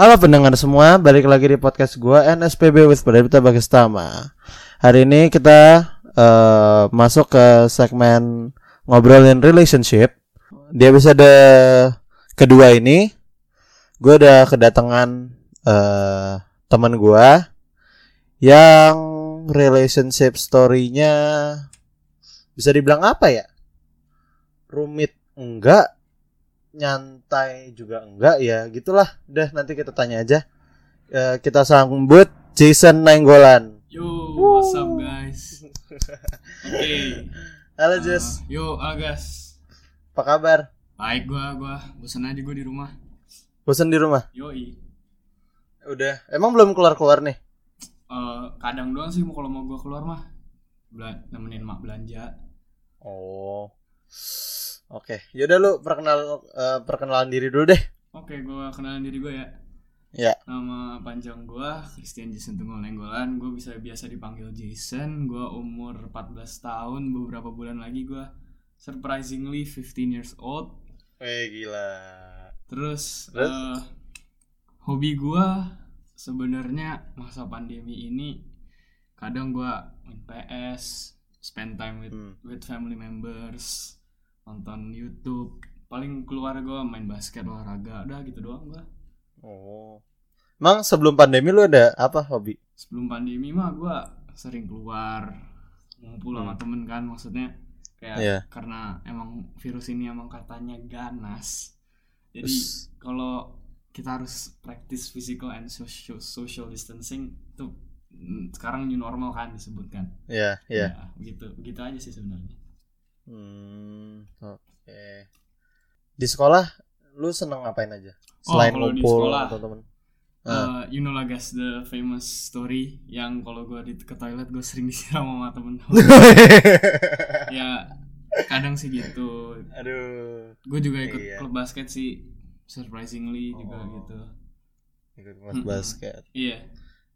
Halo pendengar semua, balik lagi di podcast gua NSPB with Pradipta Bagestama. Hari ini kita eh, masuk ke segmen ngobrolin relationship. Di episode kedua ini, gue udah kedatangan eh teman gua yang relationship story-nya bisa dibilang apa ya? Rumit enggak, nyantai juga enggak ya gitulah udah nanti kita tanya aja Eh, kita sambut Jason Nainggolan Yo, what's up guys? Oke. halo uh, Jess yo, Agas. apa kabar Baik gua, gua bosan aja gua di rumah. bosan di rumah Yoi. udah emang belum keluar keluar nih Eh, kadang doang sih mau kalau mau gua keluar mah. Bela nemenin mak belanja. oh oke yaudah lu perkenal eh, perkenalan diri dulu deh Oke, gua kenalan diri gua ya. ya Nama panjang gua Christian Jason Tunggul Nenggolan. Gua bisa biasa dipanggil Jason. Gua umur 14 tahun. Beberapa bulan lagi gua surprisingly 15 years old. eh gila Terus, Terus? eh, hobi gua sebenarnya masa pandemi ini kadang gua main PS, spend time with Hmm. with family members, nonton YouTube, paling keluar gua main basket olahraga, udah gitu doang gua. oh emang sebelum pandemi lu ada apa hobi Sebelum pandemi mah gua sering keluar ngumpul sama Hmm. temen kan maksudnya kayak Iya. karena emang virus ini emang katanya ganas. Jadi kalau kita harus practice physical and social social distancing itu mm, sekarang new normal kan disebutkan. ya ya Ya, begitu begitu aja sih sebenarnya. Hmm, oke. Di sekolah lu seneng ngapain aja? Oh, Selain kalau di ngumpul sekolah. atau temen? Uh, you know lah guys the famous story yang kalau gue di ke toilet gue sering disiram sama temen ya kadang sih gitu Aduh, gue juga ikut Iya. klub basket sih surprisingly juga Oh. gitu ikut kelas Mm-mm. basket. iya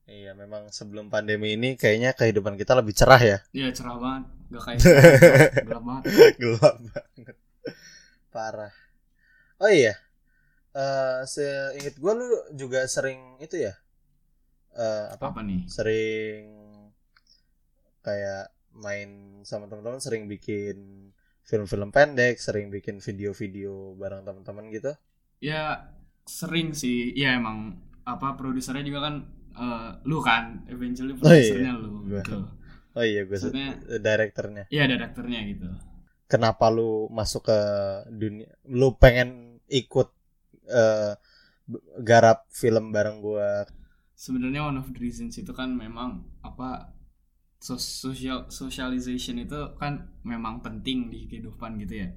Iya, memang sebelum pandemi ini kayaknya kehidupan kita lebih cerah ya. iya cerah banget gak kayak gelap banget Gelap banget. Parah. Oh iya. Eh, seinget gua lu juga sering itu ya. Eh, apa? apa nih Sering kayak main sama teman-teman sering bikin film-film pendek, sering bikin video-video bareng teman-teman gitu. ya sering sih ya emang apa produsernya juga kan eh, lu kan eventually Oh, iya. produsernya lu gitu Oh iya, gue Maksudnya- direkturnya. iya ada dokternya gitu Kenapa lu masuk ke dunia? Lu pengen ikut eh, b- garap film bareng gua? sebenarnya one of the reasons itu kan memang apa so- social socialization itu kan memang penting di kehidupan gitu ya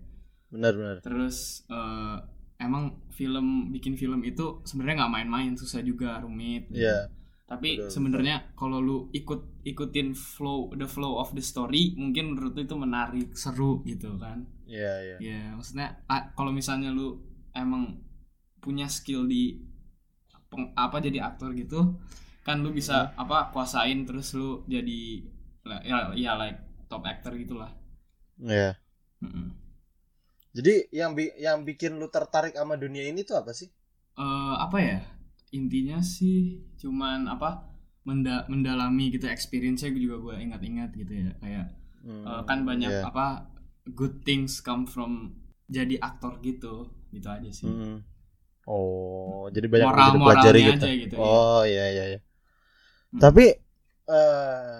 Benar-benar. terus eh, emang film bikin film itu sebenarnya nggak main-main susah juga rumit gitu. Tapi sebenarnya kalau lu ikut ikutin flow the flow of the story mungkin menurut lu itu menarik seru gitu kan Iya, iya. ya maksudnya ah, kalau misalnya lu emang punya skill di peng- apa jadi aktor gitu kan lu bisa Hmm. apa kuasain terus lu jadi ya, ya like top actor gitulah Iya. Mm-mm. Jadi yang bi- yang bikin lu tertarik sama dunia ini tuh apa sih? Eh, apa ya intinya sih cuman apa menda- mendalami gitu experience-nya juga gue ingat-ingat gitu ya kayak Hmm, eh, kan banyak iya. apa good things come from jadi aktor gitu gitu aja sih Hmm. Oh, jadi banyak Moral- moralnya gitu. aja gitu, oh, iya iya iya. Hmm. Tapi eh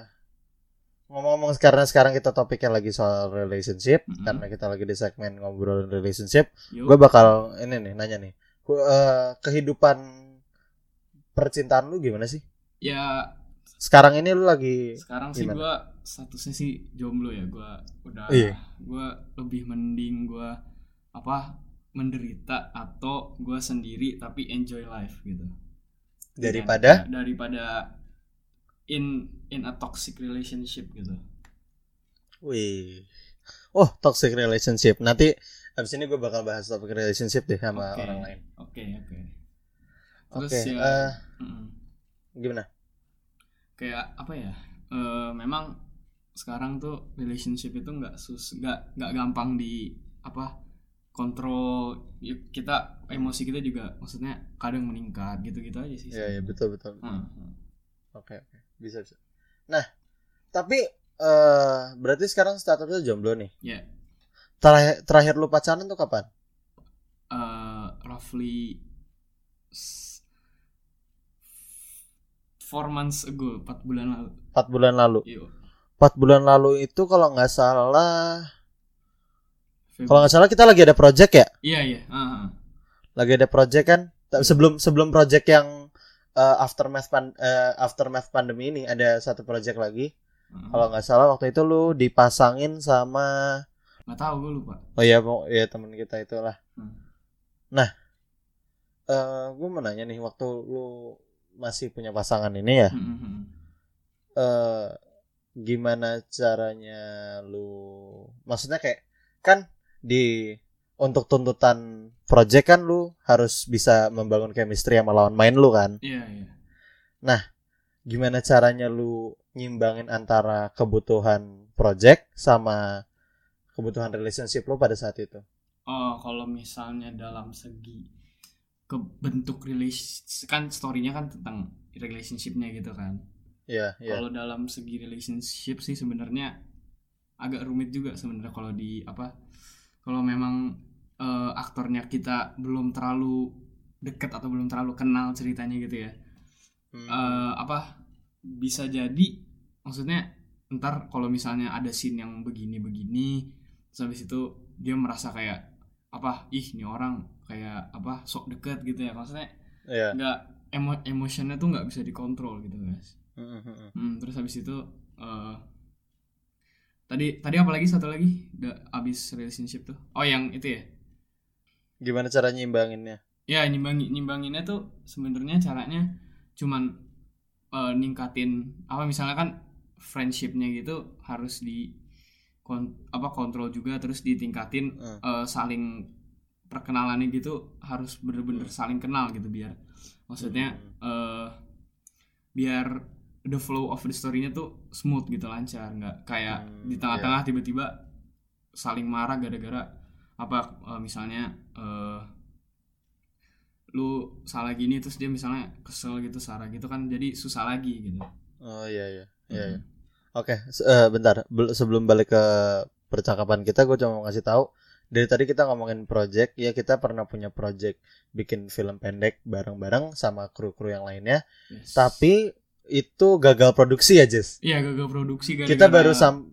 ngomong-ngomong sekarang sekarang kita topiknya lagi soal relationship Mm-mm. karena kita lagi di segmen ngobrolin relationship, gue bakal ini nih nanya nih. Eh, kehidupan percintaan lu gimana sih? ya Sekarang ini lu lagi sekarang sih gue statusnya sih jomblo ya gue udah Iya. gue lebih mending gue apa menderita atau gue sendiri tapi enjoy life gitu daripada Dan- daripada in in a toxic relationship gitu Wih. Oh, toxic relationship. Nanti habis ini gue bakal bahas toxic relationship deh sama Oke. orang lain. oke oke Oke. Terus ya eh, mm-mm. gimana? kayak apa ya eh, memang sekarang tuh relationship itu nggak sus nggak nggak gampang di apa kontrol ya, kita emosi kita juga maksudnya kadang meningkat gitu-gitu aja sih. Iya, iya betul betul. Hmm, hmm. Oke, oke. Bisa, bisa. Nah, tapi eh berarti sekarang statusnya jomblo nih. Ya, Terakhir terakhir lu pacaran tuh kapan? eh, roughly s- four months ago, 4 bulan lalu. 4 bulan lalu. Iya. 4 bulan lalu itu kalau nggak salah kalau nggak salah kita lagi ada project ya? Iya, iya. ah, ah. Lagi ada project kan? Sebelum sebelum project yang eh, aftermath pan, eh, aftermath pandemi ini ada satu project lagi. Ah. Kalau nggak salah waktu itu lu dipasangin sama nggak tahu gue lupa. oh iya mau ya teman kita itulah. Hmm. Eh gue mau nanya nih waktu lu masih punya pasangan ini ya, Hmm, hmm, hmm. eh gimana caranya lu maksudnya kayak kan di untuk tuntutan project kan lu harus bisa membangun chemistry sama lawan main lu kan. Iya, iya. Gimana caranya lu nyimbangin antara kebutuhan project sama kebutuhan relationship lu pada saat itu? Oh, kalau misalnya dalam segi ke bentuk relation kan storynya kan tentang relationshipnya gitu kan. Iya, iya. Kalau dalam segi relationship sih sebenarnya agak rumit juga sebenarnya kalau di apa kalau memang eh, aktornya kita belum terlalu deket atau belum terlalu kenal ceritanya gitu ya. Hmm. Eh, apa bisa jadi maksudnya ntar kalau misalnya ada scene yang begini-begini terus habis itu dia merasa kayak apa ih ini orang kayak apa sok deket gitu ya. Maksudnya Iya. nggak emo emotionnya tuh nggak bisa dikontrol gitu guys. Hmm, hmm, terus habis itu eh tadi tadi apa lagi? Satu lagi? Udah abis relationship tuh. Oh yang itu ya? Gimana cara nyimbanginnya? ya nyimbangin nyimbanginnya tuh sebenarnya caranya cuman eh, ningkatin apa misalnya kan friendshipnya gitu harus di kon- apa kontrol juga terus ditingkatin Hmm. eh, saling perkenalannya gitu harus bener-bener saling kenal gitu biar maksudnya eh biar the flow of the story-nya tuh smooth gitu lancar nggak kayak Hmm, di tengah-tengah tiba-tiba saling marah gara-gara apa eh, misalnya eh lu salah gini terus dia misalnya kesel gitu sarah gitu kan jadi susah lagi gitu Oh iya iya. Iya, Hmm. iya. Oke, se- eh, bentar. Bel- sebelum balik ke percakapan kita, gue cuma mau ngasih tahu dari tadi kita ngomongin project, ya kita pernah punya project bikin film pendek bareng-bareng sama kru-kru yang lainnya. Yes. Tapi itu gagal produksi ya, Jess. iya gagal produksi gara-gara Kita baru sam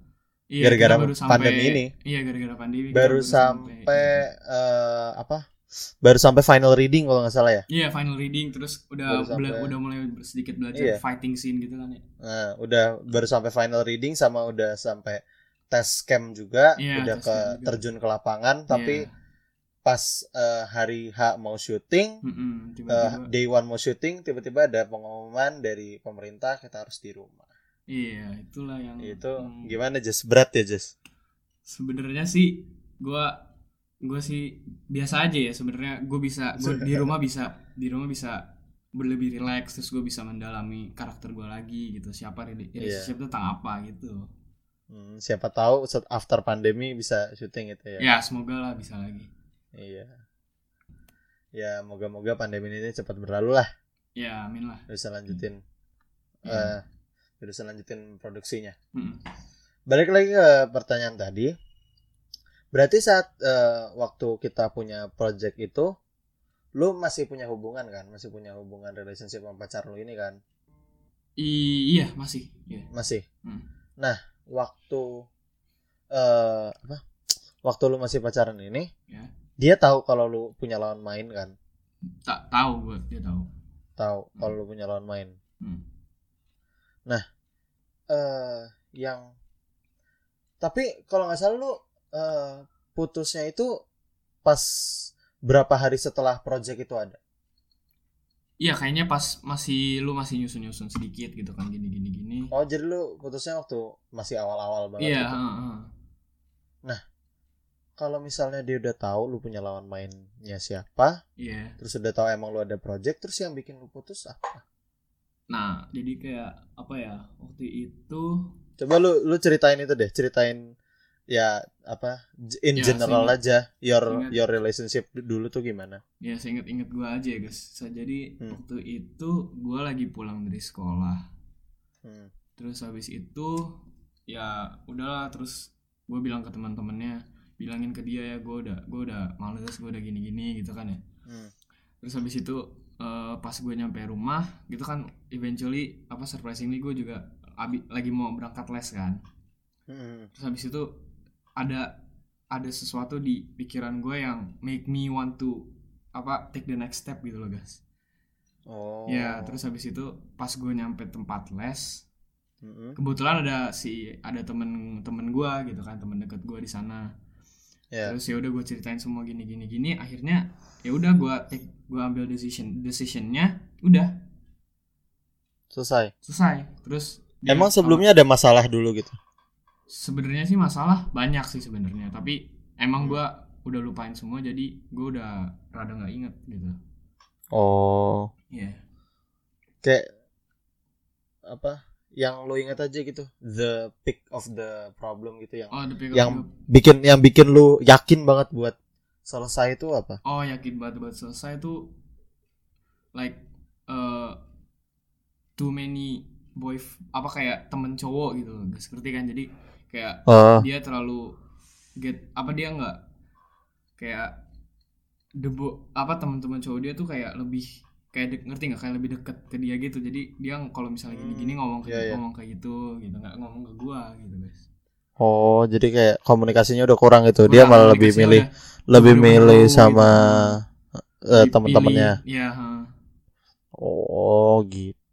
iya, gara-gara baru sampai- pandemi ini. iya gara-gara pandemi kita baru sampai eh, apa? Baru sampai final reading kalau nggak salah ya. iya final reading terus udah Baru bela- sampai- udah mulai sedikit belajar Iya. fighting scene gitu kan ya Nah, udah baru sampai final reading sama udah sampai tes camp juga, Iya, udah ke juga. terjun ke lapangan, tapi Iya. pas eh, hari H mau syuting, Mm-mm, eh, tiba-tiba day one mau syuting, tiba-tiba ada pengumuman dari pemerintah kita harus di rumah. iya itulah yang Itu yang gimana Jess? Berat ya Jess? sebenarnya sih gua gua sih biasa aja ya sebenarnya gue bisa gua di rumah bisa di rumah bisa berlebih relax terus gue bisa mendalami karakter gue lagi gitu siapa Iya. relationship itu tentang apa gitu Hmm, siapa tahu set- after pandemi bisa syuting gitu ya. ya semoga lah bisa lagi Iya. Ya moga-moga pandemi ini cepat berlalu lah, ya amin lah bisa lanjutin, Iya. eh bisa lanjutin produksinya. Mm-mm. Balik lagi ke pertanyaan tadi. Berarti saat eh, waktu kita punya project itu, lu masih punya hubungan kan? Masih punya hubungan relationship sama pacar lu ini kan? I- iya masih iya Masih. Hmm. Nah, waktu eh apa? Waktu lu masih pacaran ini, ya dia tahu kalau lu punya lawan main kan? tak tahu gue dia tahu Tahu kalau lu punya lawan main. Hmm. eh yang tapi kalau nggak salah lu eh, putusnya itu pas berapa hari setelah project itu ada? Iya kayaknya pas masih lu masih nyusun nyusun sedikit gitu kan gini gini gini Oh jadi lu putusnya waktu masih awal-awal banget iya gitu. heeh, heeh. Kalau misalnya dia udah tahu lu punya lawan mainnya siapa, iya terus udah tahu emang lu ada project, terus yang bikin lu putus apa? Nah, jadi kayak apa ya? Waktu itu Coba lu lu ceritain itu deh, ceritain ya apa in Ya, general seingat- aja your seingat- your relationship dulu tuh gimana ya seinget-inget gue aja ya guys jadi Hmm. waktu itu gue lagi pulang dari sekolah Hmm. terus habis itu ya udahlah terus gue bilang ke teman-temannya bilangin ke dia ya gue udah gue udah males gue udah gini-gini gitu kan ya Hmm. terus habis itu eh, pas gue nyampe rumah gitu kan eventually apa surprisingly gue juga abi, lagi mau berangkat les kan Hmm. terus habis itu ada ada sesuatu di pikiran gue yang make me want to apa take the next step gitu loh guys. Oh. Ya terus habis itu pas gue nyampe tempat les Mm-mm. kebetulan ada si ada temen temen gue gitu kan temen deket gue di sana. Ya. Terus ya udah gue ceritain semua gini gini gini akhirnya ya udah gue take gue ambil decision decisionnya udah. Selesai. Selesai. Terus emang sebelumnya ada masalah dulu gitu sebenarnya sih masalah banyak sih sebenarnya tapi emang gua udah lupain semua jadi gua udah rada nggak inget gitu. Oh. Iya. Kayak apa yang lo ingat aja gitu the peak of the problem gitu yang oh the pick up yang group. bikin yang bikin lu yakin banget buat selesai itu apa? Oh yakin banget buat selesai tuh like uh, too many boy apa kayak temen cowok gitu loh guys ngerti kan? Jadi kayak oh dia terlalu get apa dia nggak kayak debo apa teman-teman cowok dia tuh kayak lebih kayak dek- ngerti nggak? Kayak lebih deket ke dia gitu. Jadi dia kalau misalnya gini-gini ngomong ke iya, iya. ngomong kayak gitu gitu. Nggak ngomong ke gua gitu guys. Oh jadi kayak komunikasinya udah kurang gitu. Dia Kurang, malah lebih milih lebih milih gitu. sama eh, dipilih. teman-temannya Iya, oh gitu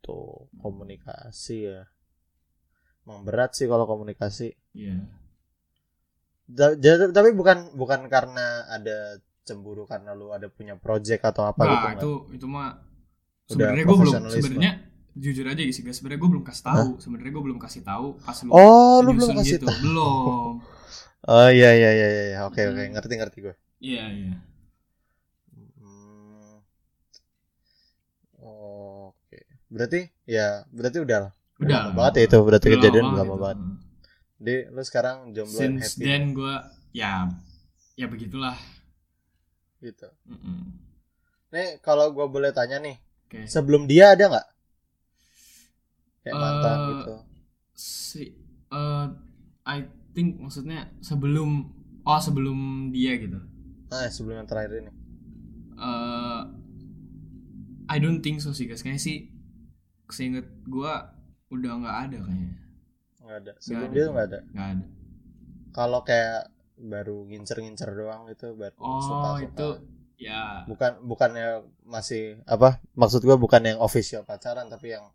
komunikasi ya. Emang berat sih kalau komunikasi. Iya. Da- jadi tapi bukan bukan karena ada cemburu karena lu ada punya project atau apa gitu Nggak, nggak? itu itu mah sebenarnya gue belum sebenarnya jujur aja sih guys sebenarnya gue belum kasih tahu sebenarnya gue belum kasih tahu pas lu oh lu belum kasih gitu. tahu. Belum. Oh iya iya iya iya. Oke oke. Hmm. ngerti ngerti gue iya iya. Hmm. oke berarti ya berarti udah lah. Udah lama banget ya itu berarti Udah kejadian lama lama gitu. banget. Jadi lu sekarang jomblo since happy. then gue ya ya begitulah. Gitu. Mm-mm. nih kalau gue boleh tanya nih oke. sebelum dia ada nggak? Kayak Eh, mantan gitu. si eh, I think maksudnya sebelum oh sebelum dia gitu. Nah sebelum yang terakhir ini. Eh I don't think so sih guys. Kayaknya sih seinget gue udah nggak ada kayaknya. Nggak ada. Sebelum dia nggak ada. Nggak ada. Kalau kayak baru ngincer-ngincer doang itu baru oh suka-suka. itu ya. Bukan bukannya masih apa maksud gua bukan yang official pacaran tapi yang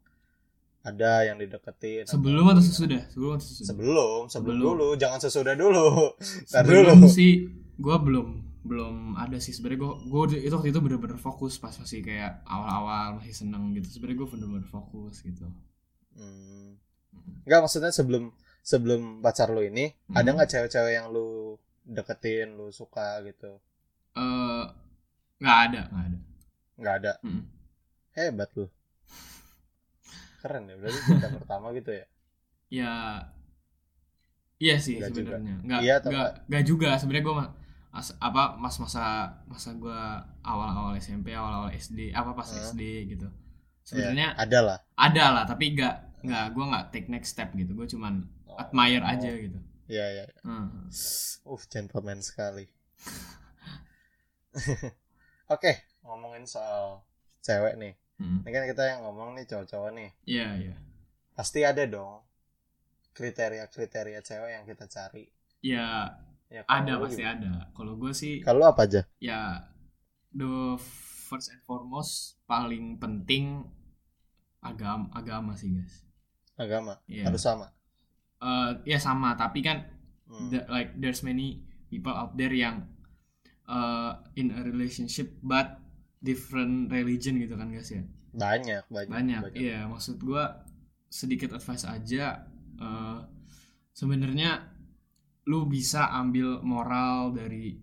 ada yang dideketin atau- sebelum atau sesudah? Sebelum atau sesudah? Sebelum sebelum Sebelum. dulu. Jangan sesudah dulu. Ntar sebelum dulu. sih gue belum belum ada sih. Sebenarnya gue gue itu waktu itu bener-bener fokus pas masih kayak awal-awal masih seneng gitu. Sebenarnya gue bener-bener fokus gitu. Hmm. nggak maksudnya sebelum sebelum pacar lu ini Hmm. ada nggak cewek-cewek yang lu deketin lu suka gitu? Eh nggak ada nggak ada. Nggak ada? Mm. hebat lu. Keren ya berarti cinta pertama gitu ya? Ya iya sih Nggak sebenarnya. Nggak Iya atau nggak nggak? juga. Sebenarnya gue apa mas masa masa gue awal-awal SMP awal-awal SD apa pas Hah? SD gitu Ya, sebenarnya ada lah ada lah tapi nggak nggak gue nggak take next step gitu gue cuman admire Oh. aja gitu Iya iya. iya. Hmm. Uh, gentleman sekali. Oke, ngomongin soal cewek nih. Hmm. Ini kan kita yang ngomong nih cowok-cowok nih. Iya iya Pasti ada dong kriteria-kriteria cewek yang kita cari. ya Ya, ada pasti gimana? ada kalau gue sih Kalau apa aja? ya the first and foremost paling penting agama agama sih guys Agama. Iya. Harus sama. Eh, ya sama tapi kan Hmm. the- like there's many people out there yang uh, in a relationship but different religion gitu kan guys ya Banyak, banyak. banyak, iya maksud gua sedikit advice aja eh, sebenarnya lu bisa ambil moral dari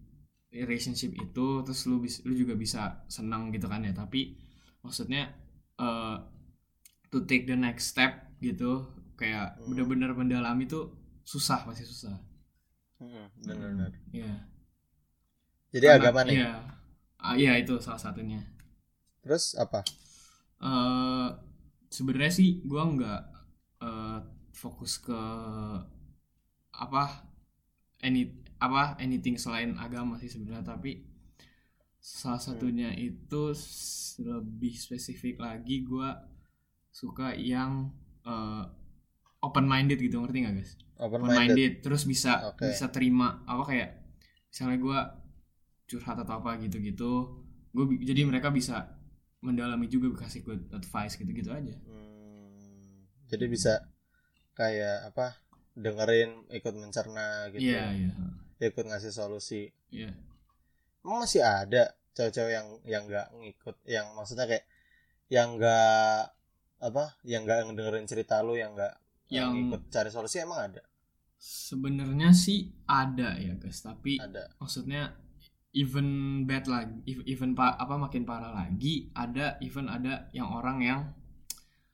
relationship itu terus lu bis, lu juga bisa senang gitu kan ya tapi maksudnya eh, to take the next step gitu kayak Hmm. bener-bener mendalami tuh susah pasti susah Hmm, benar-benar. Iya. Jadi Karena- agama nih. Iya. Ah, iya itu salah satunya. Terus apa? eh sebenarnya sih gua nggak eh, fokus ke apa any apa anything selain agama sih sebenarnya tapi salah satunya itu s- lebih spesifik lagi gua suka yang open minded gitu ngerti nggak guys Open open minded. terus bisa Oke. bisa terima apa kayak misalnya gua curhat atau apa gitu-gitu gue jadi mereka bisa mendalami juga kasih good advice gitu-gitu aja Hmm, jadi bisa kayak apa? Dengerin, ikut mencerna gitu. iya iya Ikut ngasih solusi. iya Emang masih ada cewek-cewek yang yang nggak ngikut, yang maksudnya kayak yang nggak apa? Yang nggak ngedengerin cerita lu, yang nggak yang Yang- ikut cari solusi emang ada. sebenarnya sih ada ya guys tapi Ada. maksudnya even bad lagi ev- even pa- apa makin parah lagi ada even ada yang orang yang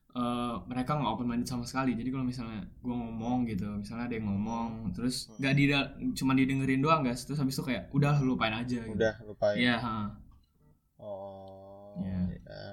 eh, mereka nggak open minded sama sekali jadi kalau misalnya gue ngomong gitu misalnya ada yang ngomong terus Hmm. nggak di cuma didengerin doang guys terus habis itu kayak udah lupain aja gitu. Udah lupain. Iya, ha. Oh. Iya. iya.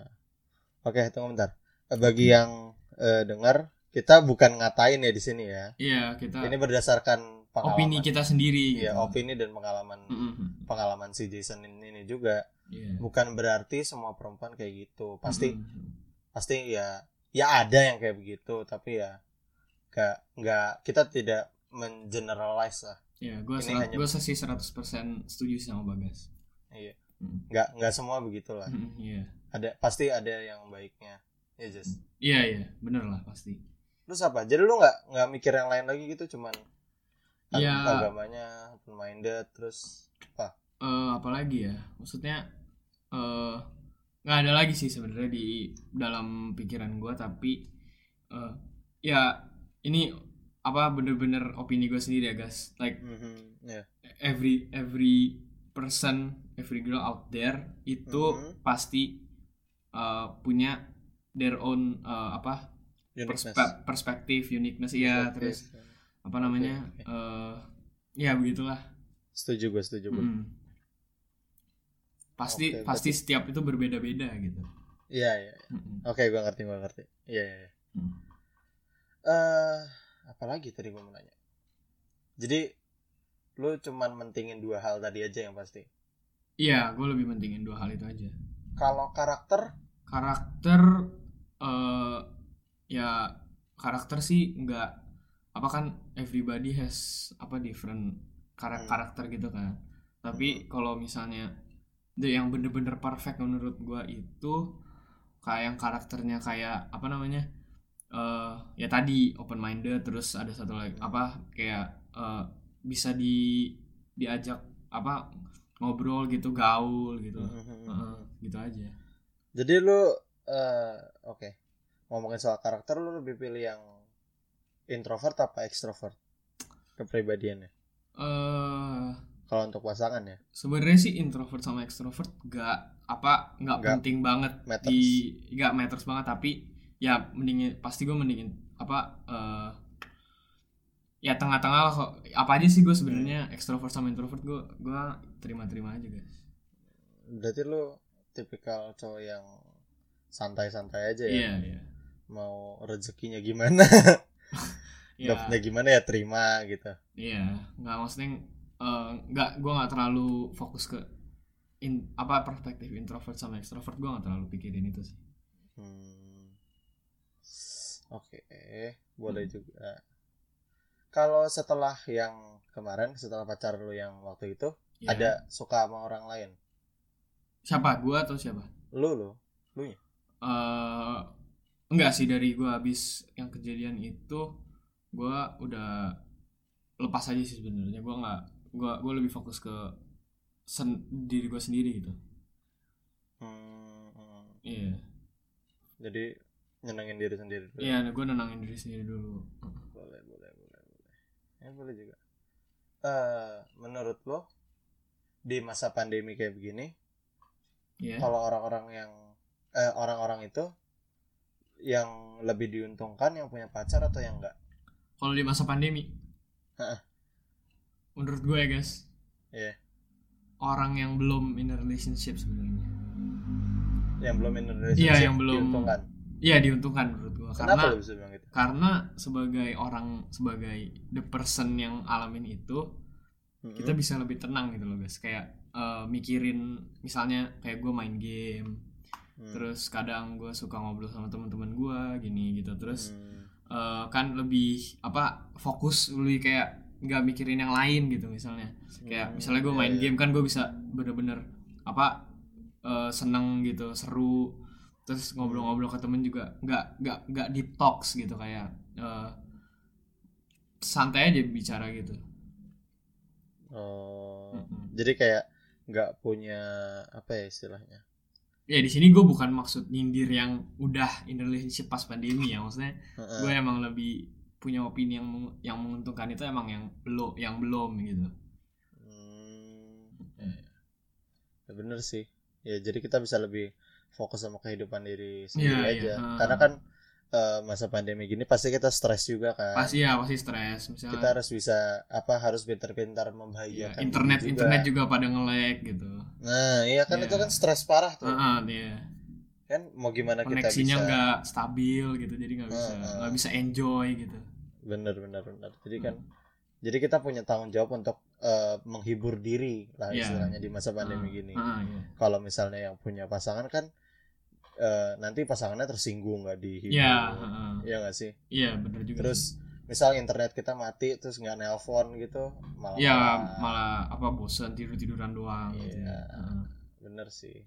Oke, tunggu bentar. Bagi yang eh, dengar, kita bukan ngatain ya di sini ya. Iya, kita Ini berdasarkan pengalaman. opini kita sendiri Iya, gitu. opini dan pengalaman Mm-mm. pengalaman si Jason ini, ini juga. Iya. Bukan berarti semua perempuan kayak gitu. Pasti Mm-mm. pasti ya ya ada yang kayak begitu, tapi ya nggak nggak kita tidak mengeneralize lah. Iya, gue Ini hanya- gue sih 100% setuju sama Bagas. Iya. Mm. Nggak nggak semua begitulah. Mm-mm, Iya. Ada pasti ada yang baiknya. Ya just. Iya, iya, bener lah pasti. Terus apa? Jadi lu nggak nggak mikir yang lain lagi gitu, cuman Ya. agamanya open minded terus apa? eh apalagi ya maksudnya eh nggak ada lagi sih sebenarnya di dalam pikiran gue tapi eh ya ini apa bener-bener opini gue sendiri ya guys like Mhm, ya. every every person every girl out there itu Mhm. pasti eh, punya their own eh, apa Uniqueness. perspe- perspektif uniqueness ya terus apa namanya oke. eh ya begitulah Setuju gue, setuju gue. Mm. Pasti Oke, pasti setiap itu berbeda-beda gitu. Iya, iya. Mm-mm. Oke, gue ngerti, gue ngerti. Iya, iya. iya. Mm. Eh, apalagi tadi gue mau nanya. Jadi lu cuman mentingin dua hal tadi aja yang pasti. Iya, gue lebih pentingin dua hal itu aja. Kalau karakter, Karakter eh ya karakter sih nggak apa kan everybody has apa different kara- Hmm. karakter gitu kan. Tapi kalau misalnya yang bener-bener perfect menurut gue itu kayak yang karakternya kayak apa namanya eh ya tadi open minded terus ada satu lagi apa kayak eh, bisa di diajak apa ngobrol gitu gaul gitu. Heeh, gitu aja. Jadi lu eh oke ngomongin soal karakter lu lebih pilih yang introvert apa ekstrovert kepribadiannya? Eh kalau untuk pasangan ya? Sebenarnya sih introvert sama extrovert gak apa nggak penting banget matters. di nggak matters banget tapi ya mendingin pasti gue mendingin apa eh ya tengah-tengah lah kok. Apa aja sih gue sebenarnya extrovert sama introvert gue gue terima-terima aja guys. Berarti lu tipikal cowok yang santai-santai aja ya? Iya iya. Mau rezekinya gimana? Iya, dapetnya gimana ya terima gitu. Iya nggak maksudnya eh, nggak gue nggak terlalu fokus ke in, apa perspektif introvert sama extrovert gue nggak terlalu pikirin itu sih Hmm. Oke, boleh Hmm. juga. Kalau setelah yang kemarin, setelah pacar lu yang waktu itu, Iya. ada suka sama orang lain. siapa gue atau siapa Lu lu, eh enggak sih dari gua habis yang kejadian itu gua udah lepas aja sih sebenarnya gua nggak gua gua lebih fokus ke sen, diri gua sendiri gitu Hmm, hmm. iya Jadi nyenengin diri sendiri dulu. iya gua nenangin diri sendiri dulu Boleh, boleh, boleh, boleh. Ya boleh juga. Eh, menurut lo di masa pandemi kayak begini, iya kalau orang-orang yang eh orang-orang itu yang lebih diuntungkan yang punya pacar atau yang enggak? kalau di masa pandemi Heeh. Menurut gue ya guys Iya. orang yang belum in a relationship sebenarnya Yang belum in a relationship. Iya, yang belum- diuntungkan. iya diuntungkan menurut gue Kenapa karena bisa bilang gitu? karena sebagai orang sebagai the person yang alamin itu Mm-mm. kita bisa lebih tenang gitu loh guys kayak eh, mikirin misalnya kayak gue main game Hmm. terus kadang gue suka ngobrol sama teman-teman gue gini gitu terus Hmm. eh, kan lebih apa fokus lebih kayak nggak mikirin yang lain gitu misalnya kayak Hmm, misalnya gue iya, main iya. game kan gue bisa bener-bener apa eh, seneng gitu seru terus ngobrol-ngobrol ke temen juga nggak nggak nggak deep talks gitu kayak eh, santai aja bicara gitu Oh. Mm-mm. Jadi kayak nggak punya apa ya istilahnya? ya di sini gue bukan maksud nyindir yang udah in relationship pas pandemi ya maksudnya gue emang lebih punya opini yang yang menguntungkan itu emang yang belum yang belum gitu Hmm. Ya bener sih. Ya jadi kita bisa lebih fokus sama kehidupan diri sendiri Iya, aja. iya. Ha. Karena kan eh, masa pandemi gini pasti kita stres juga kan. pasti ya pasti stres misalnya Kita harus bisa apa harus pintar-pintar ya, membahagiakan internet diri juga. internet juga pada nge-lag gitu Nah, iya kan Iya. itu kan stres parah tuh. Heeh, iya. Kan mau gimana kita koneksinya bisa nggak stabil gitu jadi nggak bisa Heeh. nggak bisa enjoy gitu bener bener bener. Jadi kan jadi kita punya tanggung jawab untuk eh, menghibur diri lah Iya. istilahnya di masa pandemi Heeh, gini. iya. kalau misalnya yang punya pasangan kan eh, nanti pasangannya tersinggung nggak dihibur Iya, heeh. ya nggak sih iya bener juga terus misal internet kita mati terus nggak nelpon gitu malah ya malah apa bosan tidur tiduran doang gitu Iya. ya. Heeh. bener sih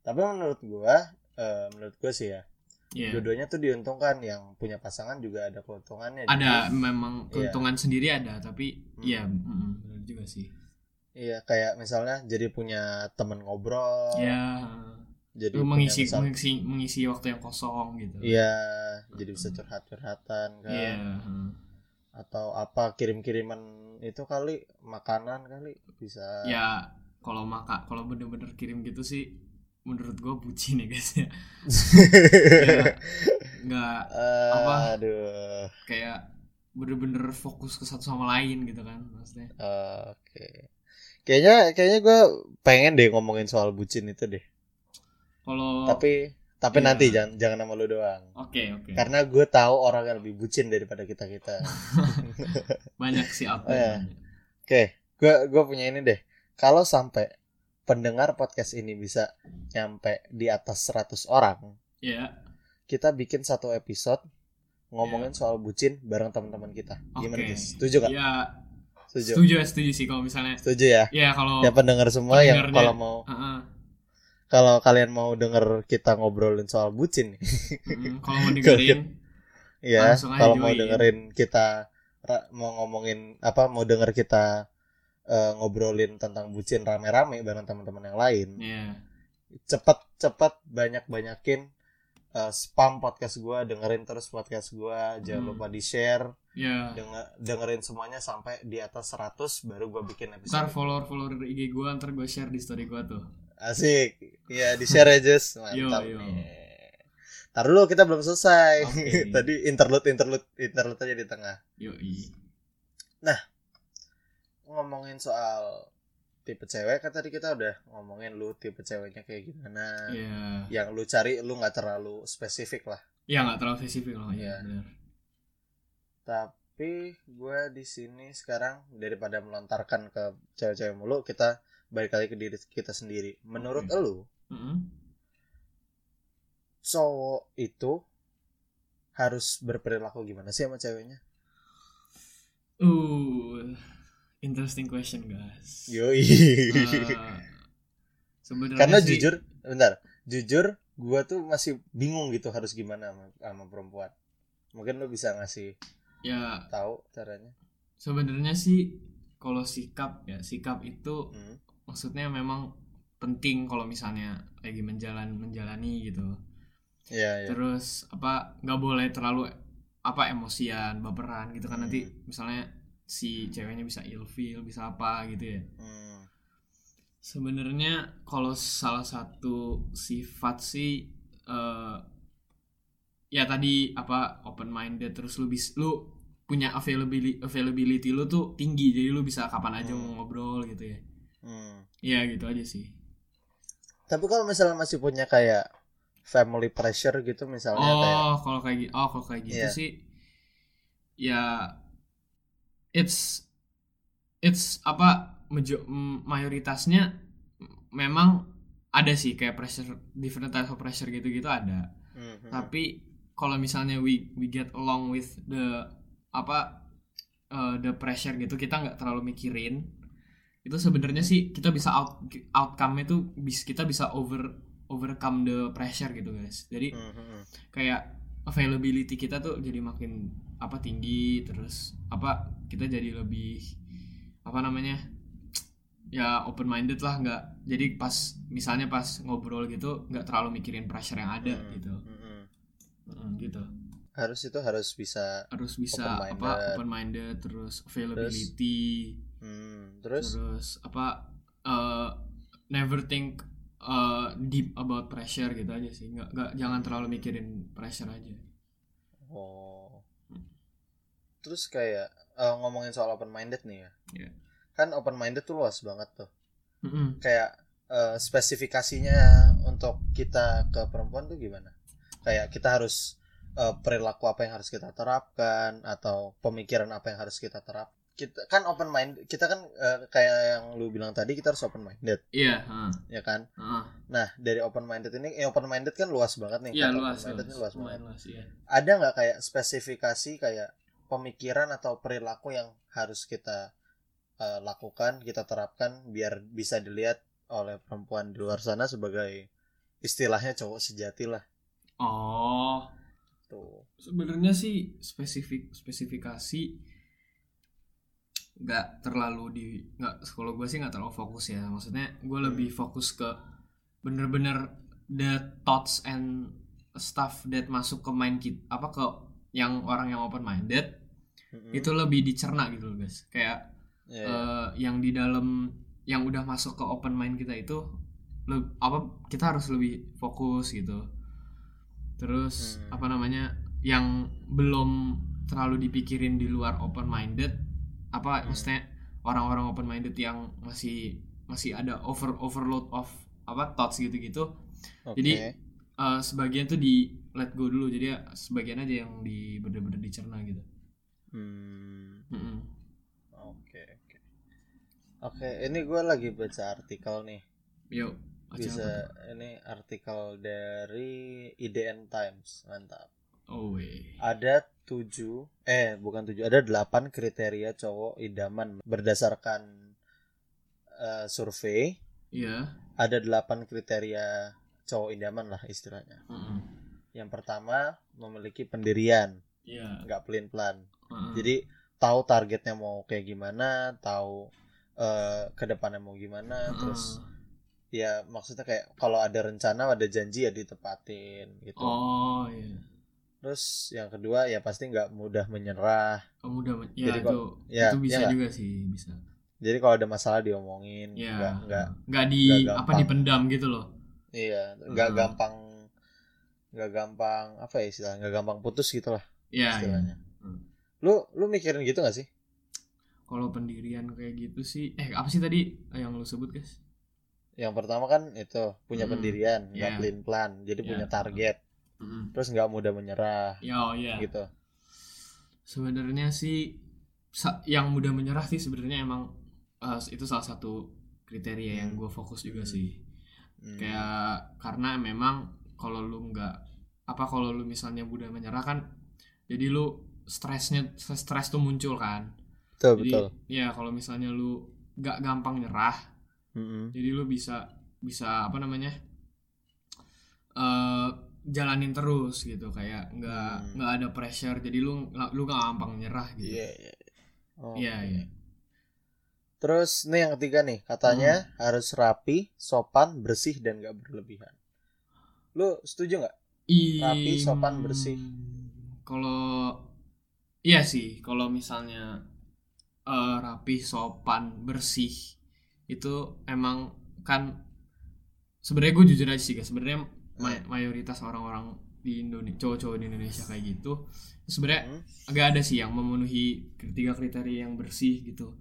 tapi menurut gua eh, menurut gua sih ya. Iya. dua-duanya tuh diuntungkan yang punya pasangan juga ada keuntungannya ada Jadi, memang keuntungan sendiri ada tapi Hmm. iya mm, bener juga sih. Iya kayak misalnya jadi punya temen ngobrol. Ya jadi lu mengisi misal- mengisi mengisi waktu yang kosong gitu. Iya jadi bisa curhat-curhatan kan. Iya, heeh. atau apa kirim-kiriman itu kali makanan kali bisa. Ya kalau maka kalau bener-bener kirim gitu sih menurut gue bucin ya guys ya. Ya, nggak apa? aduh. kayak bener-bener fokus ke satu sama lain gitu kan maksudnya. Oke. Kayaknya kayaknya gue pengen deh ngomongin soal bucin itu deh. Kalau tapi tapi Iya. nanti jangan jangan sama lu doang. Oke oke. Karena gue tahu orang yang lebih bucin daripada kita kita. Banyak sih out Oh, there. oke gue gue punya ini deh. Kalau sampai pendengar podcast ini bisa nyampe di atas 100 orang ya kita bikin satu episode ngomongin soal bucin bareng teman-teman kita. Gimana Oke. guys? Setuju kan? ya Setuju. setuju setuju sih kalau misalnya Setuju ya? ya kalau Ya pendengar semua yang kalau mau Heeh. kalau kalian mau denger kita ngobrolin soal bucin. Mm-mm. kalau mau dengerin ya, kalau mau dengerin kita mau ngomongin apa mau denger kita eh, ngobrolin tentang bucin rame-rame bareng teman-teman yang lain. ya Cepet-cepet banyak-banyakin eh, spam podcast gua, dengerin terus podcast gua, jangan Hmm. lupa di-share. ya denger, dengerin semuanya sampai di atas 100 baru gue bikin ntar episode follower follower IG gue ntar gue share di story gue tuh. Asik. Ya di share aja mantap Yo, yo. nih Ntar dulu kita belum selesai. Oke. tadi interlude interlude interlude aja di tengah. Yoi ngomongin soal tipe cewek kan tadi kita udah ngomongin lu tipe ceweknya kayak gimana ya yang lu cari lu nggak terlalu spesifik lah ya nggak terlalu spesifik loh Iya. ya benar tapi gue di sini sekarang daripada melontarkan ke cewek-cewek mulu kita balik lagi ke diri kita sendiri menurut Oke. lu Mm-mm. cowok itu harus berperilaku gimana sih sama ceweknya? uh interesting question guys Yoi. Sebenarnya Karena sih- jujur, bentar, jujur gua tuh masih bingung gitu harus gimana sama, sama perempuan. Mungkin lu bisa ngasih ya tahu caranya. sebenarnya sih kalau sikap ya sikap itu Hmm. maksudnya memang penting kalau misalnya lagi menjalan menjalani gitu Iya, iya. terus apa nggak boleh terlalu apa emosian baperan gitu kan nanti Hmm. misalnya si ceweknya bisa ilfeel bisa apa gitu ya Hmm. sebenarnya kalau salah satu sifat sih eh, ya tadi apa open minded terus lu bis lu punya availability availability lu tuh tinggi jadi lu bisa kapan aja Hmm. mau ngobrol gitu ya Hmm. ya gitu aja sih Tapi kalau misalnya masih punya kayak family pressure gitu misalnya kayak oh kalau kayak gitu oh kalau kayak gitu Iya. sih ya it's it's apa mejo- mayoritasnya memang ada sih kayak pressure different types of pressure gitu-gitu ada Mhm. tapi kalau misalnya we we get along with the apa uh, the pressure gitu kita nggak terlalu mikirin itu sebenarnya sih kita bisa out outcome itu bis kita bisa over overcome the pressure gitu guys jadi Mhm. kayak availability kita tuh jadi makin apa tinggi terus apa kita jadi lebih apa namanya ya open minded lah nggak jadi pas misalnya pas ngobrol gitu nggak terlalu mikirin pressure yang ada Hmm. gitu Mhm. Mm, gitu Harus itu harus bisa harus bisa Open-minded. apa open minded terus availability hmm, terus terus, apa uh, never think uh, deep about pressure gitu aja sih nggak nggak jangan terlalu mikirin pressure aja oh. Terus kayak eh, ngomongin soal open minded nih ya. Iya. Kan open minded tuh luas banget tuh. Mm-mm. Kayak eh, spesifikasinya untuk kita ke perempuan tuh gimana? Kayak kita harus eh, perilaku apa yang harus kita terapkan atau pemikiran apa yang harus kita terap. Kita kan open mind, kita kan eh, kayak yang lu bilang tadi kita harus open minded, iya heeh, ya kan? heeh. Nah, dari open minded ini, eh, open minded kan luas banget nih. Iya Kata luas, open-minded ini luas, luas banget. luas, iya. Ada nggak kayak spesifikasi kayak pemikiran atau perilaku yang harus kita eh, lakukan, kita terapkan biar bisa dilihat oleh perempuan di luar sana sebagai istilahnya cowok sejati lah Oh, tuh. sebenarnya sih spesifik spesifikasi nggak terlalu di nggak kalau gue sih nggak terlalu fokus ya. Maksudnya gue lebih fokus ke bener-bener the thoughts and stuff that masuk ke mind kita apa ke yang orang yang open minded Mm-mm. itu lebih dicerna gitu loh guys. Kayak Ya, ya. eh, yang di dalam yang udah masuk ke open mind kita itu le- apa kita harus lebih fokus gitu terus Hmm. apa namanya yang belum terlalu dipikirin di luar open minded apa Hmm. maksudnya orang-orang open minded yang masih masih ada over overload of apa thoughts gitu-gitu Oke. jadi eh, sebagian tuh di let go dulu jadi ya sebagian aja yang di bener-bener dicerna gitu Hmm. Oke, oke. Oke, ini gue lagi baca artikel nih. yuk Bisa apa ini artikel dari IDN Times, mantap. oh ada tujuh eh bukan tujuh ada delapan kriteria cowok idaman berdasarkan eh, survei Iya. ada delapan kriteria cowok idaman lah istilahnya Heeh. yang pertama memiliki pendirian Iya. nggak pelin pelan Heeh. jadi tahu targetnya mau kayak gimana tahu eh ke depannya mau gimana Heeh. terus ya maksudnya kayak kalau ada rencana ada janji ya ditepatin gitu Oh iya. Terus yang kedua ya pasti nggak mudah menyerah Kamu udah men- ya Jadi itu kok- ya, itu bisa ya nggak? juga sih bisa. Jadi kalau ada masalah diomongin, Ya. nggak nggak nggak di nggak apa gampang. dipendam gitu loh. iya nggak Hmm. gampang nggak gampang apa ya istilahnya nggak gampang putus gitu lah Iya. iya. istilahnya. Hmm. Lu lu mikirin gitu gak sih? Kalau pendirian kayak gitu sih eh apa sih tadi yang lu sebut guys? Yang pertama kan itu punya Hmm. pendirian, nggak Iya. pelin pelan, jadi Iya. punya target, Heeh. terus nggak mudah menyerah oh, iya. gitu. Sebenarnya sih yang mudah menyerah sih sebenarnya emang eh, itu salah satu kriteria yang Hmm. gue fokus juga Hmm. sih. Hmm. kayak karena memang kalau lu nggak apa kalau lu misalnya mudah menyerah kan jadi lu stresnya stres tuh muncul kan betul jadi betul. ya kalau misalnya lu nggak gampang nyerah Mm-mm. jadi lu bisa bisa apa namanya eh jalanin terus gitu kayak nggak Hmm. nggak ada pressure jadi lu lu nggak gampang nyerah gitu Iya iya. Oh, iya oke. iya Terus nih yang ketiga nih katanya Hmm. harus rapi, sopan, bersih dan nggak berlebihan. Lu setuju nggak? Rapi, sopan, bersih. Kalau iya sih, kalau misalnya eh, rapi, sopan, bersih itu emang kan sebenarnya gue jujur aja sih guys. Sebenarnya ma- mayoritas orang-orang di Indonesia cowok-cowok di Indonesia kayak gitu sebenarnya Hmm. agak ada sih yang memenuhi tiga kriteria yang bersih gitu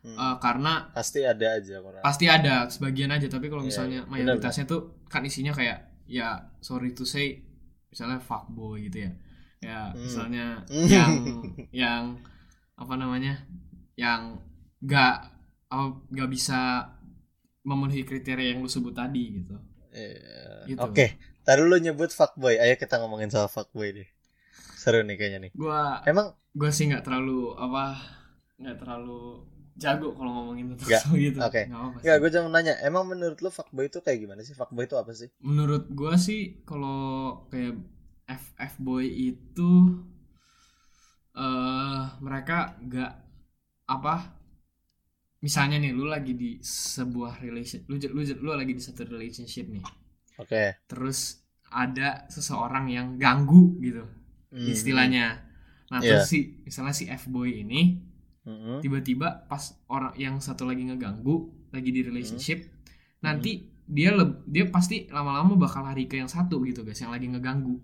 Hmm. Eh, karena Pasti ada aja orang. pasti ada sebagian aja tapi kalau Iya, misalnya iya. mayoritasnya tuh kan isinya kayak ya sorry to say misalnya fuckboy gitu ya ya Hmm. misalnya Hmm. yang yang apa namanya yang gak oh, gak bisa memenuhi kriteria yang lu sebut tadi gitu Iya. Gitu. Oke, tadi lu nyebut fuckboy. Ayo kita ngomongin soal fuckboy deh. Seru nih kayaknya nih. gua Emang gua sih nggak terlalu apa nggak terlalu jago kalau ngomongin tentang Nggak, soal gitu oke. Apa-apa Enggak, gue cuma nanya, emang menurut lu fuckboy itu kayak gimana sih? Fuckboy itu apa sih? menurut gua sih kalau kayak F F boy itu eh mereka nggak apa misalnya nih lu lagi di sebuah relation lu lu lu lagi di satu relationship nih Oke. terus ada seseorang yang ganggu gitu Hmm. istilahnya nah Iya. terus si misalnya si F boy ini Mm-mm. tiba-tiba pas orang yang satu lagi ngeganggu lagi di Hmm. relationship nanti dia leb- dia pasti lama-lama bakal lari ke yang satu gitu guys yang lagi ngeganggu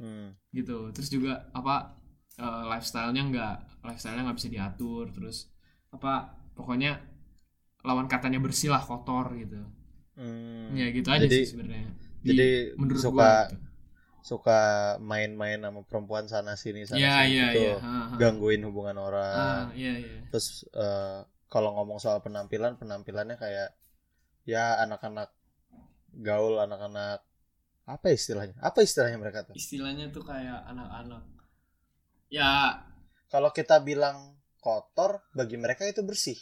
Hmm. gitu terus juga apa eh, lifestyle-nya nggak lifestyle-nya nggak bisa diatur terus apa pokoknya lawan katanya bersih lah kotor gitu Hmm. ya gitu aja Jadi- sih sebenarnya Di- Jadi menurut suka gua gitu. suka main-main sama perempuan sana sini sana Iya sini iya gitu. iya. Ha, ha. Gangguin hubungan Ah, orang. iya iya. Terus eh, kalau ngomong soal penampilan, penampilannya kayak ya anak-anak gaul, anak-anak apa istilahnya? Apa istilahnya mereka tuh? Istilahnya tuh kayak anak-anak. Ya, Kalau kita bilang kotor, bagi mereka itu bersih.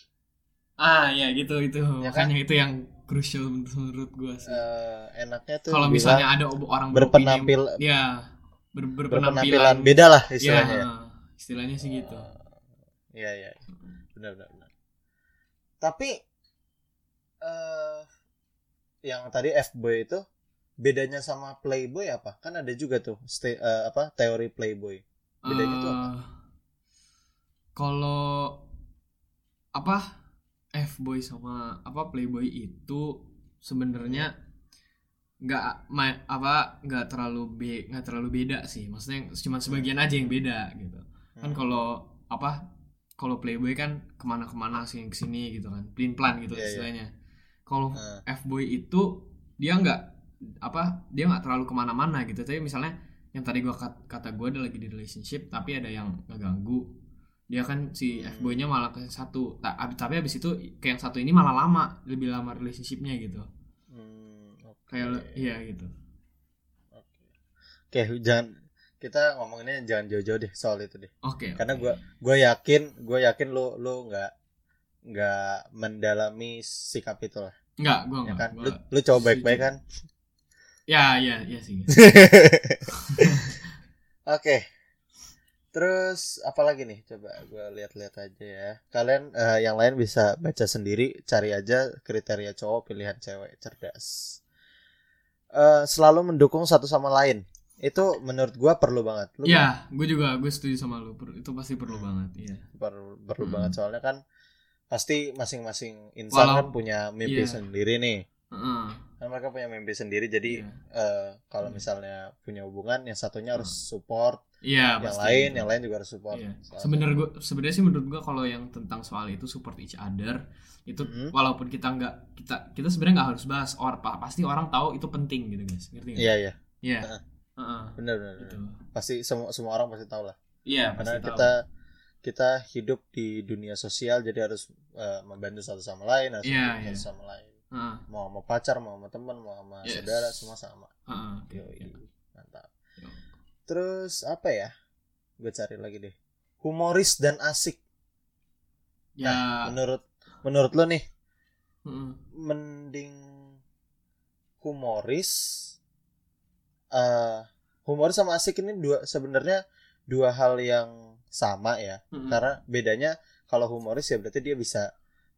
ah ya gitu itu. Ya kan? Makanya itu yang crucial menurut gua sih. Eh, enaknya tuh Kalau misalnya ada orang berpenampil beropini- ya ber- berpenampilan berpenampilan beda lah Ya, istilahnya. ya. istilahnya sih gitu. Iya iya. Benar benar benar. Tapi eh yang tadi F-boy itu bedanya sama playboy apa? Kan ada juga tuh eh, apa teori playboy. Bedanya tuh apa? Kalau apa F-boy sama apa Playboy itu sebenarnya nggak apa nggak terlalu be nggak terlalu beda sih maksudnya cuma sebagian aja yang beda gitu kan Hmm. kalau apa kalau Playboy kan ke mana-kemana sih yang ke sini gitu kan plin plan gitu Iya, iya. istilahnya kalau Nah. F-boy itu dia nggak apa dia nggak terlalu ke mana-mana gitu tapi misalnya yang tadi gua kat- kata gue ada lagi di relationship tapi ada yang ngeganggu dia kan si Hmm. F-boynya malah ke satu tapi habis itu ke yang satu ini malah lama lebih lama relationshipnya gitu Hmm, oke. kayak iya gitu Oke. Oke, jangan kita ngomonginnya jangan jauh-jauh deh soal itu deh. oke Karena oke. gua gue yakin, gue yakin lu lu nggak nggak mendalami sikap itu lah, nggak gue ya nggak kan? gua Lu, lu coba baik-baik kan? ya ya ya sih Oke. Terus apa lagi nih? Coba gue lihat-lihat aja ya. Kalian eh, yang lain bisa baca sendiri, cari aja kriteria cowok pilihan cewek cerdas. Eh, selalu mendukung satu sama lain. Itu menurut gua perlu banget. Lu ya gue juga gue setuju sama lu itu pasti perlu Hmm. banget iya perlu perlu Hmm. banget soalnya kan pasti masing-masing insan Walau- kan punya mimpi iya. sendiri nih. Heeh. Kan mereka punya mimpi sendiri jadi Iya. eh, kalau Iya. misalnya punya hubungan yang satunya harus Hmm. support, iya yang pasti lain yang lain juga harus support. Iya. Sebenarnya gue sebenarnya sih menurut gue kalau yang tentang soal itu support each other itu Mhm. walaupun kita nggak kita kita sebenarnya nggak harus bahas or pa- pasti orang tahu itu penting gitu guys ngerti nggak? Iya iya, Iya. Benar benar. gitu. Pasti semua semua orang pasti tahu lah. Iya Karena pasti tahu. kita kita hidup di dunia sosial jadi harus eh, membantu satu sama lain, harus membantu iya. satu sama lain. Heeh, Mau sama pacar, mau sama teman, mau sama Yes. saudara semua sama. heeh, oke, Yoi. Mantap. Terus apa ya? Gue cari lagi deh. Humoris dan asik. Ya. Menurut menurut lo nih, heeh. mending humoris eh humoris sama asik ini dua sebenarnya dua hal yang sama ya. Heeh. Karena bedanya kalau humoris ya berarti dia bisa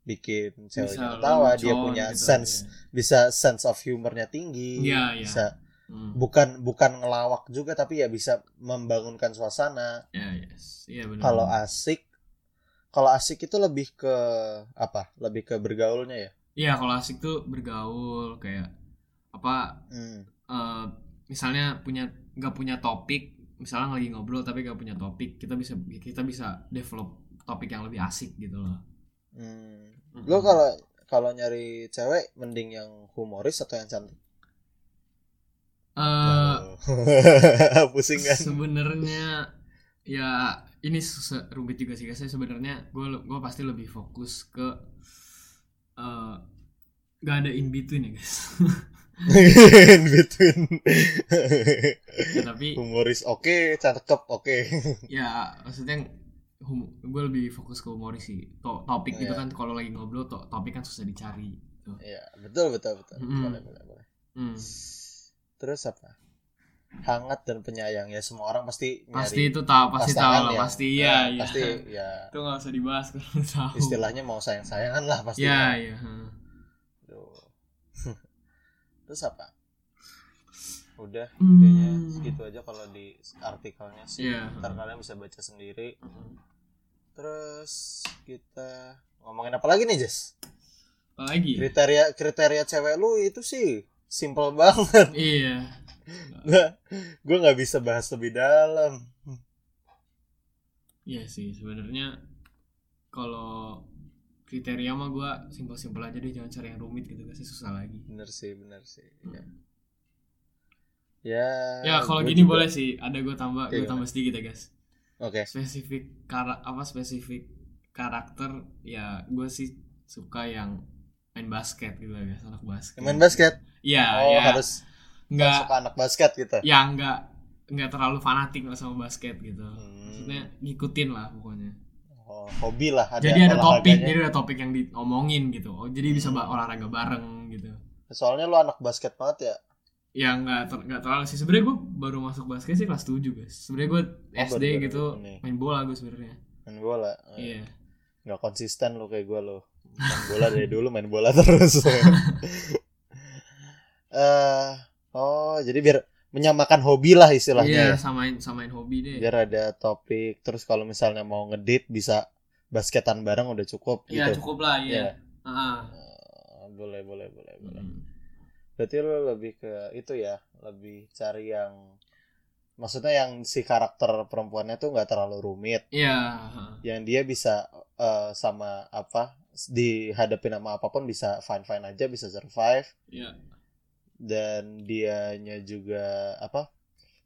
bikin ceweknya Bisa ketawa, dia punya gitu, sense iya. bisa sense of humornya tinggi, Iya, iya. bisa Hmm. bukan bukan ngelawak juga tapi ya bisa membangunkan suasana. Ya, yes. Iya benar. Kalau asik kalau asik itu lebih ke apa? Lebih ke bergaulnya ya. Iya, kalau asik tuh bergaul kayak apa Hmm. eh misalnya punya nggak punya topik misalnya lagi ngobrol tapi nggak punya topik kita bisa kita bisa develop topik yang lebih asik gitu loh Hmm. Lo kalau kalau nyari cewek mending yang humoris atau yang cantik? Eh, Pusing kan? sebenarnya ya ini susah rumit juga sih guys sebenarnya gue gue pasti lebih fokus ke eh gak ada in between ya guys In between. ya, tapi humoris oke, cakep oke. ya maksudnya gue lebih fokus ke humoris sih to topik gitu Iya. kan kalau lagi ngobrol to topik kan susah dicari gitu. Iya, betul betul betul. Mm-mm. Boleh boleh boleh. Hmm. Terus apa? Hangat dan penyayang ya semua orang pasti nyari pasti itu tahu pasti tahu lah yang- pasti eh, iya iya Pasti ya itu nggak usah dibahas kalau tahu istilahnya mau sayang-sayangan lah pasti. iya iya hmm. Tuh. Terus apa? Udah kayaknya Hmm. segitu aja kalau di artikelnya sih. Iya. Ntar kalian bisa baca sendiri. Hmm. Terus kita ngomongin apa lagi nih, Jess? apa lagi Kriteria kriteria cewek lu itu sih simple banget. iya gue nggak bisa bahas lebih dalam. iya sih sebenarnya kalau kriteria mah gue simpel-simpel aja deh jangan cari yang rumit gitu guys susah lagi Bener sih, bener sih. Ya. Ya. ya kalau gini juga- boleh sih ada gue tambah gue Iya. tambah sedikit ya guys Oke. spesifik kara apa spesifik karakter ya gue sih suka yang main basket gitu ya guys anak basket Main basket. Iya, oh, ya. harus nggak suka anak basket gitu. ya nggak nggak terlalu fanatik lah sama basket gitu Hmm. maksudnya ngikutin lah pokoknya Oh, hobi lah ada jadi ada topik jadi ada topik yang diomongin gitu oh jadi bisa Hmm. olahraga bareng gitu Soalnya lu anak basket banget ya. ya nggak ter- nggak terlalu sih sebenarnya gue baru masuk basket sih kelas 7 guys sebenarnya gue Oh, SD gitu ini. main bola gue sebenarnya Main bola. Iya nggak konsisten lo kayak gue lo. Main bola dari dulu main bola terus. Eh, oh, jadi biar menyamakan hobi lah istilahnya iya ya. samain samain hobi deh Biar ada topik terus kalau misalnya mau ngedit bisa basketan bareng udah cukup iya gitu. cukup lah Iya. iya Ah. Eh, boleh boleh boleh boleh. Hmm. Berarti lo lebih ke itu ya, lebih cari yang maksudnya yang si karakter perempuannya tuh nggak terlalu rumit, iya yang dia bisa eh, sama apa dihadapin sama apa pun bisa fine fine aja, bisa survive iya dan dianya juga apa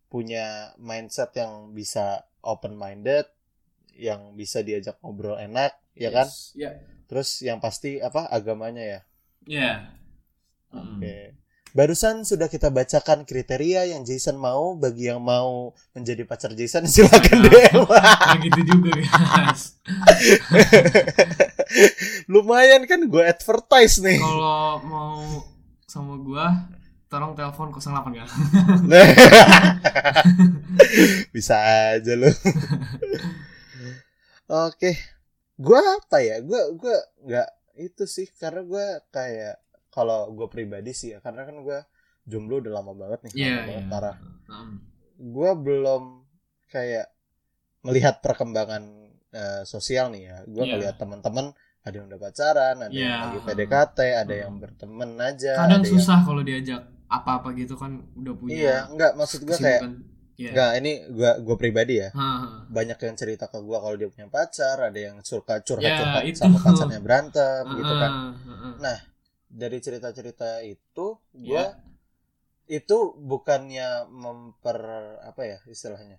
punya mindset yang bisa open minded, yang bisa diajak ngobrol enak, ya kan? Yes. iya Terus yang pasti apa agamanya ya. iya Hmm. Oke. Barusan sudah kita bacakan kriteria yang Jason mau bagi yang mau menjadi pacar Jason silakan Nah. DM. Gitu juga guys Lumayan kan gue advertise nih. kalau mau sama gua tolong telepon 08 ya Bisa aja lu. Oke. Gua apa ya? Gua gua nggak itu sih karena gua kayak kalau gue pribadi sih ya karena kan gua jomblo udah lama banget nih, lama parah. Hmm. gue belum kayak melihat perkembangan eh, sosial nih ya. Gue Iya. ngelihat teman-teman ada yang udah pacaran, ada yang Iya. lagi PDKT, ada Hmm. yang berteman aja. kadang ada susah kalau diajak apa-apa gitu kan udah Yang, punya iya, enggak maksud gue kayak kesibukan. Iya. enggak ini gue gue pribadi ya. Ha, ha. Banyak yang cerita ke gue kalau dia punya pacar, ada yang Ya, curhat-curhat itu. sama pacarnya berantem gitu kan. Ha, ha, ha. Dari cerita-cerita itu gue Iya. itu bukannya memper apa ya istilahnya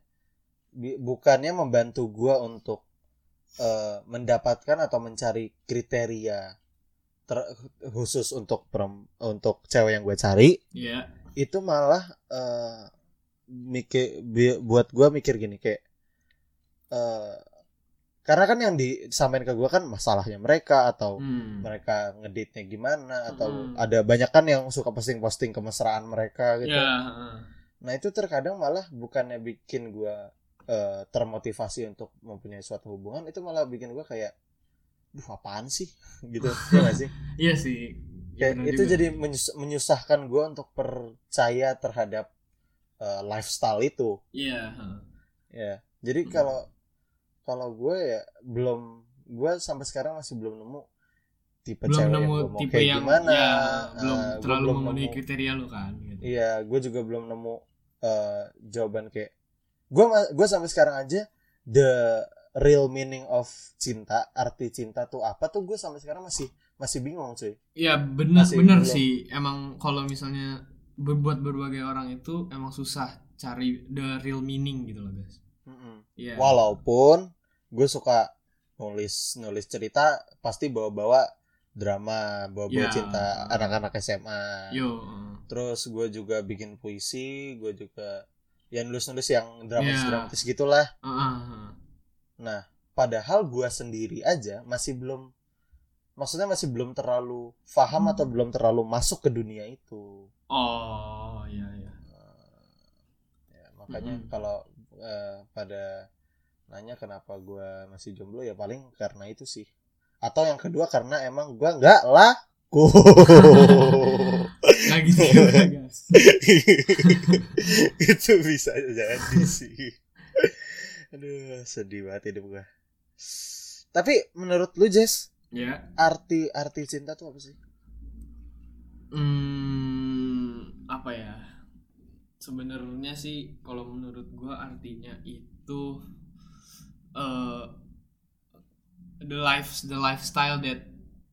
bukannya membantu gua untuk eh, mendapatkan atau mencari kriteria ter- khusus untuk perem- untuk cewek yang gue cari Iya. itu malah eh, mikir buat gua mikir gini kayak eh, karena kan yang disampaikan ke gua kan masalahnya mereka atau Hmm. mereka ngeditnya gimana atau Mm. ada banyak kan yang suka posting-posting kemesraan mereka gitu. Ya, ha. Nah itu terkadang malah bukannya bikin gua eh, termotivasi untuk mempunyai suatu hubungan itu malah bikin gua kayak, duh apaan sih gitu ya gak sih? Iya sih. Ya, benar itu juga. jadi menyus- menyusahkan gua untuk percaya terhadap eh, lifestyle itu. Iya. ha. Ya jadi Hmm. kalau kalau gue ya belum gua sampai sekarang masih belum nemu tipe Belum cewek yang nemu gua mau tipe yang gimana. ya, belum Eh, gua terlalu belum memenuhi nemu- kriteria lu kan gitu. Iya, gue juga belum nemu eh, jawaban kayak gue gue sampai sekarang aja the real meaning of cinta arti cinta tuh apa tuh gue sampai sekarang masih masih bingung cuy ya Masih belum. sih emang kalau misalnya berbuat berbagai orang itu emang susah cari the real meaning gitu loh guys Mm-mm. Iya. walaupun gue suka nulis nulis cerita pasti bawa-bawa drama bawa-bawa Ya. cinta anak-anak SMA yo terus gue juga bikin puisi gue juga ya nulis-nulis yang dramatis Ya. dramatis gitulah uh, uh, uh. nah padahal gue sendiri aja masih belum maksudnya masih belum terlalu paham atau belum terlalu masuk ke dunia itu oh iya iya ya, makanya Mm-mm. kalau eh, pada nanya kenapa gue masih jomblo ya paling karena itu sih atau yang kedua karena emang gue nggak laku lagi juga guys. Itu bisa jadi sih. Aduh sedih banget hidup gue tapi menurut lu Jess ya. arti arti cinta tuh apa sih? Hmm apa ya? Sebenarnya sih kalau menurut gua artinya itu eh the life the lifestyle that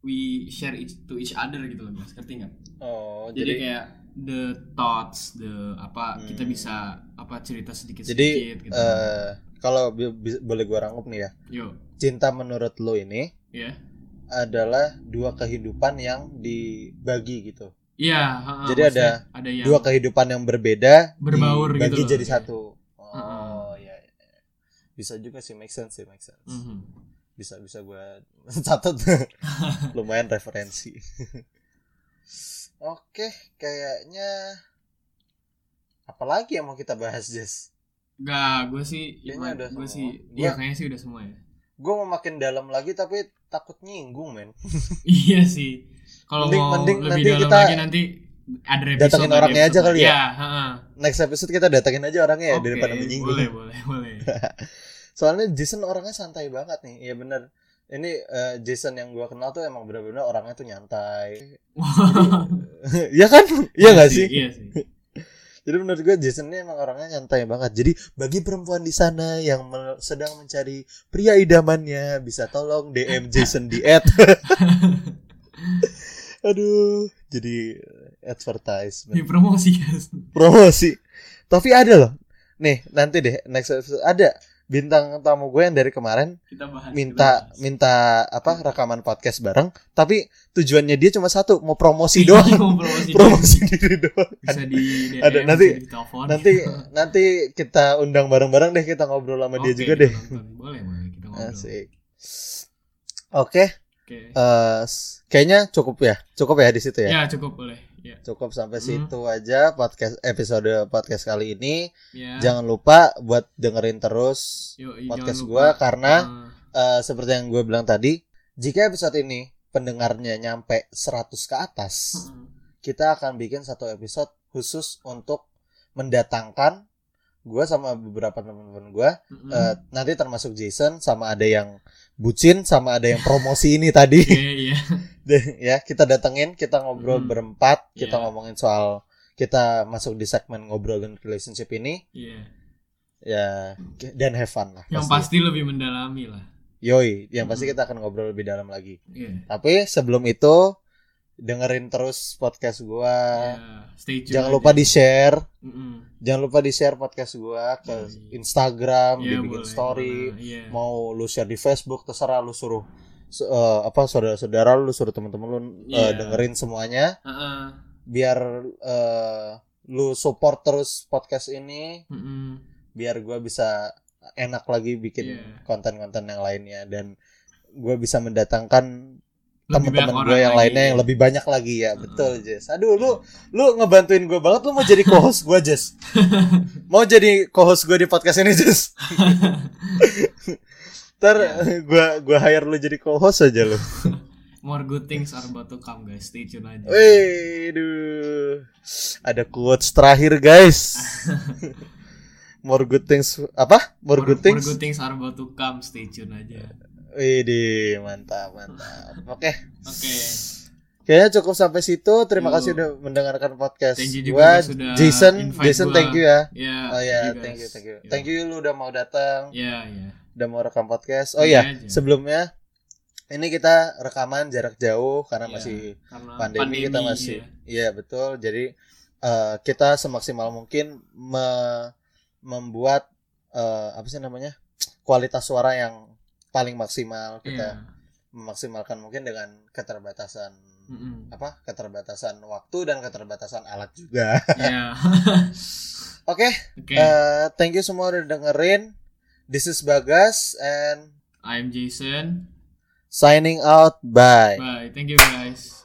we share it to each other gitu loh guys ngerti nggak? Oh jadi, jadi kayak the thoughts the apa Hmm. kita bisa apa cerita sedikit jadi sedikit gitu eh kalau boleh gue rangkup nih ya. Yo. Cinta menurut lo ini ya adalah dua kehidupan yang dibagi gitu. Iya Jadi maksudnya ada yang dua kehidupan yang berbeda Berbaur dibagi gitu loh, jadi satu. Oh Mm-mm. ya, ya. bisa juga sih make sense sih make sense. Mhm. Bisa bisa gue catat lumayan referensi oke kayaknya apalagi yang mau kita bahas Jess Gak, gue sih, Kayaknya udah gue sih, Gua- iya kayaknya sih udah semua ya. gue mau makin dalam lagi tapi takut nyinggung men iya sih. Kalau mau mending lebih nanti dalam kita lagi nanti ada episode datengin ada orangnya episode aja kali ya? Ha-ha. next episode kita datangin aja orangnya ya Oke, daripada menyinggung Boleh, boleh, boleh. Soalnya Jason orangnya santai banget nih iya bener ini eh, Jason yang gue kenal tuh emang bener-bener orangnya tuh nyantai Iya kan iya nggak sih Iya sih. Jadi menurut gue Jason ini emang orangnya nyantai banget. Jadi bagi perempuan di sana yang me- sedang mencari pria idamannya bisa tolong DM Jason di at. Aduh, jadi advertisement Di promosi guys. promosi. Tapi ada loh. Nih, nanti deh next episode ada bintang tamu gue yang dari kemarin Kita bahas. minta kita bahas. minta apa rekaman podcast bareng, tapi tujuannya dia cuma satu, mau promosi doang. Mau promosi. promosi diri doang. Bisa di DM, Ada, nanti- bisa di telepon. nanti nanti kita undang bareng-bareng deh kita ngobrol sama dia Oke, juga deh nonton. Boleh, boleh kita ngobrol. asik oke Oke. eh, kayaknya cukup ya cukup ya di situ ya Ya, cukup boleh. Ya. cukup sampai Hmm. situ aja podcast episode podcast kali ini Ya. jangan lupa buat dengerin terus Yoi, podcast lupa. karena Ah, eh, seperti yang gue bilang tadi jika episode ini pendengarnya nyampe 100 ke atas mm, kita akan bikin satu episode khusus untuk mendatangkan gue sama beberapa teman-teman gue mm, Eh, nanti termasuk Jason sama ada yang bucin sama ada yang promosi ini tadi Oke, iya. Deh, ya kita datengin kita ngobrol Hmm. berempat kita Iya. ngomongin soal kita masuk di segmen ngobrolin relationship ini Iya. ya dan have fun lah Yang pasti lebih mendalami lah. yoi yang pasti Hmm. kita akan ngobrol lebih dalam lagi Iya. tapi sebelum itu dengerin terus podcast gua Ya, stay tune. jangan aja. lupa di share Mm-mm. jangan lupa di share podcast gua ke Yoi. Instagram Iya, dibikin boleh, story boleh. Iya. mau lu share di Facebook terserah lu suruh eh, apa saudara-saudara lu suruh temen-temen lu eh, Iya. dengerin semuanya Ah-ah. biar eh, lu support terus podcast ini Mm-mm. biar gua bisa enak lagi bikin Iya. konten-konten yang lainnya dan gua bisa mendatangkan teman-teman gue yang lagi. lainnya yang lebih banyak lagi ya Heeh. betul Jess aduh lu lu ngebantuin gue banget lu mau jadi co-host gue Jess mau jadi co-host gue di podcast ini Jess ntar Iya. gue gua hire lu jadi co-host aja lu More good things are about to come guys. Stay tune aja. Wih, duh. Ada quotes terakhir, guys. More good things apa? More, good things. More good things are about to come. Stay tune aja. Wih, mantap, mantap. Oke. Oke. Kayaknya cukup sampai situ. Terima Yo. kasih udah mendengarkan podcast Thank you gua. juga sudah Jason, Jason gua. thank you ya. Ya. Oh ya, guys. thank you, thank you. Yo. Thank you lu udah mau datang, Ya, ya. Udah mau rekam podcast. Oh Iya ya, sebelumnya ini kita rekaman jarak jauh karena Iya, masih karena pandemi, kita masih iya betul. Jadi eh, kita semaksimal mungkin me- membuat eh, apa sih namanya? kualitas suara yang paling maksimal Iya. kita memaksimalkan mungkin dengan keterbatasan Mm-mm. apa keterbatasan waktu dan keterbatasan alat juga. Iya. Oke, Oke. eh, thank you semua udah dengerin. This is Bagas and I'm Jason. signing out. Bye. Bye. Thank you guys.